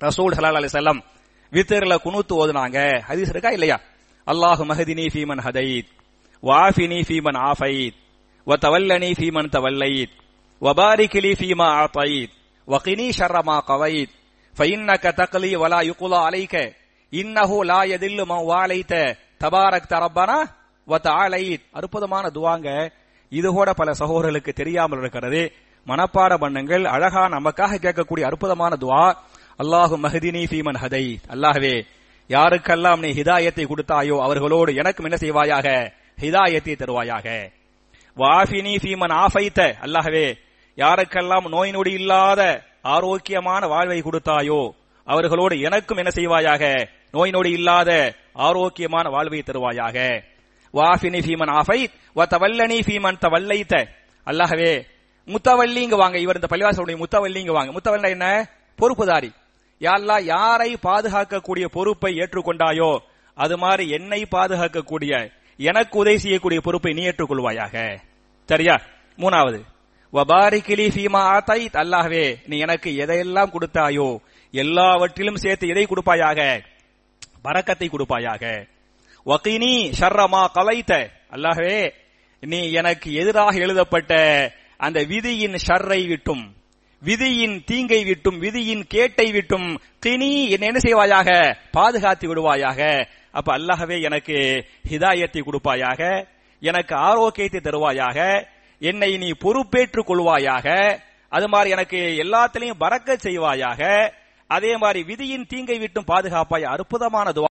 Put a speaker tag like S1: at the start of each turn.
S1: ரசூல் ஹலால் அலி செல்லம் வித்தர்ல குனூத்து ஓதுனாங்க. ஹதீஸ் இருக்கா இல்லையா? அல்லாஹு மஹதினி ஃபீமன் ஹதைத் வாஃபினி ஃபீமன் ஆஃபைத் வ தவல்லனி ஃபீமன் தவல்லைத் வபாரிகிலி ஃபீமா ஆத்தைத் வகினி ஷர்ரமா கவைத் ஃபைன்னக தக்லி வலா யுகுலா அலைக இன்னஹு லா யதில்லு மன் வாலைத தபாரக் தரப்பனா வ தஆலைத் அற்புதமான துவாங்க. இது கூட பல சகோதரர்களுக்கு தெரியாமல் இருக்கிறது. மனப்பாட பண்ணுங்கள். அழகா நமக்காக கேட்கக்கூடிய அற்புதமான துவா. அல்லாஹு மஹதினி ஃபீமன் ஹதை அல்லாஹ்வே யாருக்கெல்லாம் நீ ஹிதாயத்தை கொடுத்தாயோ அவர்களோடு எனக்கும் என்ன செய்வாயாக? ஹிதாயத்தை தருவாயாக. வாஃபினி ஃபீமன் ஆஃபைத்த. அல்லாஹவே யாருக்கெல்லாம் நோய் நொடி இல்லாத ஆரோக்கியமான வாழ்வை கொடுத்தாயோ அவர்களோடு எனக்கும் என்ன செய்வாயாக? நோய் நொடி இல்லாத ஆரோக்கியமான வாழ்வை தருவாயாக. வாஃபினி ஃபீமன் ஆஃபைத். வ தவல்லனி ஃபீமன் தவல்லைத்த. அல்லாஹவே முத்தவல்லிங்க வாங்க. இவர் இந்த பள்ளிவாசனுடைய முத்தவல்லிங்க வாங்க. முத்தவல்ல என்ன? பொறுப்புதாரி. யாழ்லா யாரை பாதுகாக்கக்கூடிய பொறுப்பை ஏற்றுக்கொண்டாயோ அது மாதிரி என்னை பாதுகாக்கக்கூடிய எனக்கு உதவி செய்யக்கூடிய பொறுப்பை நீ ஏற்றுக்கொள்வாயாக. சரியா? மூணாவது. வபாரிகிலி ஃபீமா ஆத்தை அல்லாஹ்வே நீ எனக்கு எதையெல்லாம் கொடுத்தாயோ எல்லாவற்றிலும் சேர்த்து எதை கொடுப்பாயாக? பறக்கத்தை கொடுப்பாயாக. வகினி ஷர்ரமா கலைத்த. அல்லாஹ்வே நீ எனக்கு எதிராக எழுதப்பட்ட அந்த விதியின் ஷர்ரை விட்டும் விதியின் தீங்கை விட்டும் விதியின் கேட்டை விட்டும் கினி என்ன என்ன செய்வாயாக? பாதுகாத்து விடுவாயாக. அப்ப அல்லாஹ்வே எனக்கு ஹிதாயத்தை கொடுப்பாயாக. எனக்கு ஆரோக்கியத்தை தருவாயாக. என்னை நீ பொறுப்பேற்றுக் கொள்வாயாக. அது மாதிரி எனக்கு எல்லாத்திலையும் பறக்க செய்வாயாக. அதே மாதிரி விதியின் தீங்கை விட்டும் பாதுகாப்பாய் அற்புதமான